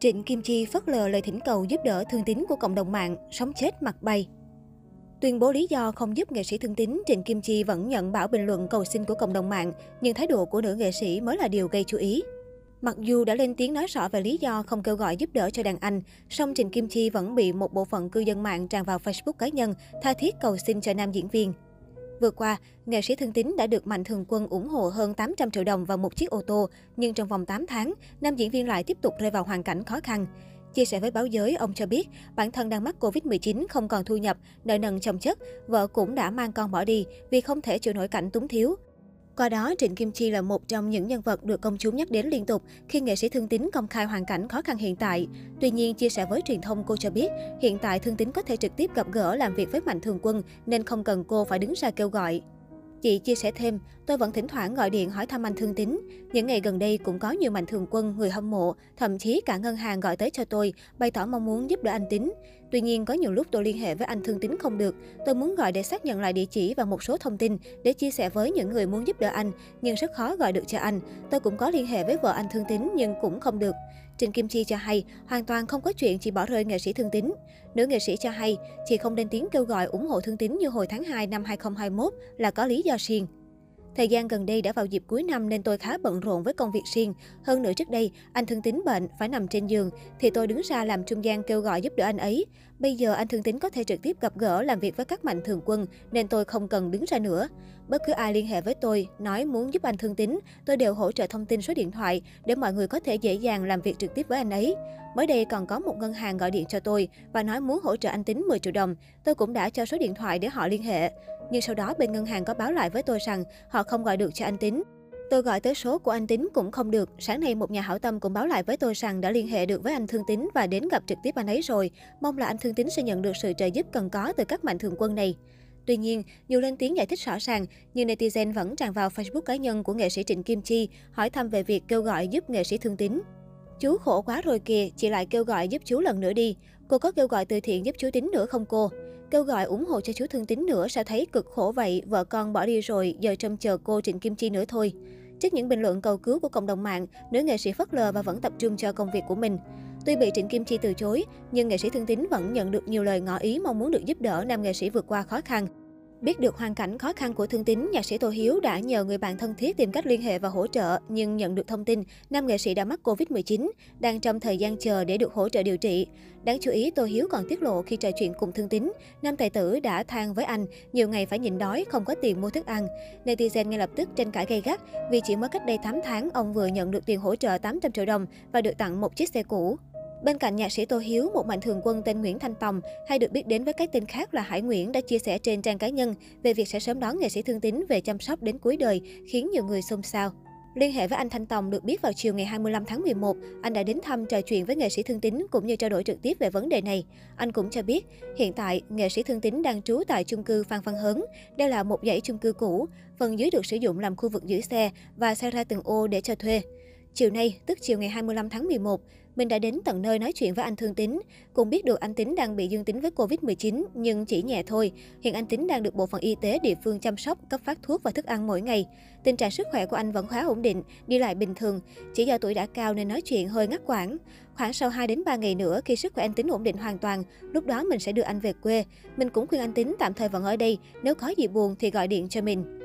Trịnh Kim Chi phớt lờ lời thỉnh cầu giúp đỡ thương tín của cộng đồng mạng, sống chết mặt bay. Tuyên bố lý do không giúp nghệ sĩ thương tín, Trịnh Kim Chi vẫn nhận bảo bình luận cầu xin của cộng đồng mạng, nhưng thái độ của nữ nghệ sĩ mới là điều gây chú ý. Mặc dù đã lên tiếng nói rõ về lý do không kêu gọi giúp đỡ cho đàn anh, song Trịnh Kim Chi vẫn bị một bộ phận cư dân mạng tràn vào Facebook cá nhân, tha thiết cầu xin cho nam diễn viên. Vừa qua, nghệ sĩ Thương Tín đã được Mạnh Thường Quân ủng hộ hơn 800 triệu đồng vào một chiếc ô tô, nhưng trong vòng 8 tháng, nam diễn viên lại tiếp tục rơi vào hoàn cảnh khó khăn. Chia sẻ với báo giới, ông cho biết bản thân đang mắc Covid-19, không còn thu nhập, nợ nần chồng chất, vợ cũng đã mang con bỏ đi vì không thể chịu nổi cảnh túng thiếu. Qua đó, Trịnh Kim Chi là một trong những nhân vật được công chúng nhắc đến liên tục khi nghệ sĩ Thương Tín công khai hoàn cảnh khó khăn hiện tại. Tuy nhiên, chia sẻ với truyền thông, cô cho biết hiện tại Thương Tín có thể trực tiếp gặp gỡ làm việc với Mạnh Thường Quân nên không cần cô phải đứng ra kêu gọi. Chị chia sẻ thêm, tôi vẫn thỉnh thoảng gọi điện hỏi thăm anh Thương Tín. Những ngày gần đây cũng có nhiều mạnh thường quân, người hâm mộ, thậm chí cả ngân hàng gọi tới cho tôi, bày tỏ mong muốn giúp đỡ anh Tín. Tuy nhiên, có nhiều lúc tôi liên hệ với anh Thương Tín không được. Tôi muốn gọi để xác nhận lại địa chỉ và một số thông tin để chia sẻ với những người muốn giúp đỡ anh, nhưng rất khó gọi được cho anh. Tôi cũng có liên hệ với vợ anh Thương Tín nhưng cũng không được. Trịnh Kim Chi cho hay, hoàn toàn không có chuyện chị bỏ rơi nghệ sĩ Thương Tín. Nữ nghệ sĩ cho hay, chị không lên tiếng kêu gọi ủng hộ Thương Tín như hồi tháng 2 năm 2021 là có lý do riêng. Thời gian gần đây đã vào dịp cuối năm nên tôi khá bận rộn với công việc riêng. Hơn nữa trước đây, anh thương tín bệnh, phải nằm trên giường, thì tôi đứng ra làm trung gian kêu gọi giúp đỡ anh ấy. Bây giờ anh thương tín có thể trực tiếp gặp gỡ làm việc với các mạnh thường quân, nên tôi không cần đứng ra nữa. Bất cứ ai liên hệ với tôi, nói muốn giúp anh thương tín, tôi đều hỗ trợ thông tin số điện thoại để mọi người có thể dễ dàng làm việc trực tiếp với anh ấy. Mới đây còn có một ngân hàng gọi điện cho tôi và nói muốn hỗ trợ anh Tín 10 triệu đồng. Tôi cũng đã cho số điện thoại để họ liên hệ. Nhưng sau đó bên ngân hàng có báo lại với tôi rằng họ không gọi được cho anh Tín. Tôi gọi tới số của anh Tín cũng không được. Sáng nay một nhà hảo tâm cũng báo lại với tôi rằng đã liên hệ được với anh Thương Tín và đến gặp trực tiếp anh ấy rồi. Mong là anh Thương Tín sẽ nhận được sự trợ giúp cần có từ các mạnh thường quân này. Tuy nhiên, dù lên tiếng giải thích rõ ràng, nhưng netizen vẫn tràn vào Facebook cá nhân của nghệ sĩ Trịnh Kim Chi hỏi thăm về việc kêu gọi giúp nghệ sĩ Thương Tín. Chú khổ quá rồi kìa, chị lại kêu gọi giúp chú lần nữa đi. Cô có kêu gọi từ thiện giúp chú Tín nữa không cô? Kêu gọi ủng hộ cho chú Thương Tín nữa sao thấy cực khổ vậy, vợ con bỏ đi rồi, giờ trông chờ cô Trịnh Kim Chi nữa thôi. Trước những bình luận cầu cứu của cộng đồng mạng, nữ nghệ sĩ phớt lờ và vẫn tập trung cho công việc của mình. Tuy bị Trịnh Kim Chi từ chối, nhưng nghệ sĩ Thương Tín vẫn nhận được nhiều lời ngỏ ý mong muốn được giúp đỡ nam nghệ sĩ vượt qua khó khăn. Biết được hoàn cảnh khó khăn của thương tín, nhạc sĩ Tô Hiếu đã nhờ người bạn thân thiết tìm cách liên hệ và hỗ trợ, nhưng nhận được thông tin nam nghệ sĩ đã mắc Covid-19, đang trong thời gian chờ để được hỗ trợ điều trị. Đáng chú ý, Tô Hiếu còn tiết lộ khi trò chuyện cùng thương tín, nam tài tử đã than với anh nhiều ngày phải nhịn đói, không có tiền mua thức ăn. Netizen ngay lập tức tranh cãi gay gắt vì chỉ mới cách đây 8 tháng ông vừa nhận được tiền hỗ trợ 800 triệu đồng và được tặng một chiếc xe cũ. Bên cạnh nhạc sĩ Tô Hiếu, một mạnh thường quân tên Nguyễn Thanh Tòng, hay được biết đến với cái tên khác là Hải Nguyễn đã chia sẻ trên trang cá nhân về việc sẽ sớm đón nghệ sĩ thương tín về chăm sóc đến cuối đời, khiến nhiều người xôn xao. Liên hệ với anh Thanh Tòng được biết vào chiều ngày 25 tháng 11, anh đã đến thăm trò chuyện với nghệ sĩ Thương Tín cũng như trao đổi trực tiếp về vấn đề này. Anh cũng cho biết, hiện tại nghệ sĩ Thương Tín đang trú tại chung cư Phan Văn Hớn. Đây là một dãy chung cư cũ, phần dưới được sử dụng làm khu vực giữ xe và xe ra từng ô để cho thuê. Chiều nay, tức chiều ngày 25 tháng 11, mình đã đến tận nơi nói chuyện với anh Thương Tín. Cũng biết được anh Tín đang bị dương tính với Covid-19, nhưng chỉ nhẹ thôi. Hiện anh Tín đang được bộ phận y tế địa phương chăm sóc, cấp phát thuốc và thức ăn mỗi ngày. Tình trạng sức khỏe của anh vẫn khá ổn định, đi lại bình thường. Chỉ do tuổi đã cao nên nói chuyện hơi ngắt quãng. Khoảng sau 2 đến 3 ngày nữa, khi sức khỏe anh Tín ổn định hoàn toàn, lúc đó mình sẽ đưa anh về quê. Mình cũng khuyên anh Tín tạm thời vẫn ở đây, nếu có gì buồn thì gọi điện cho mình.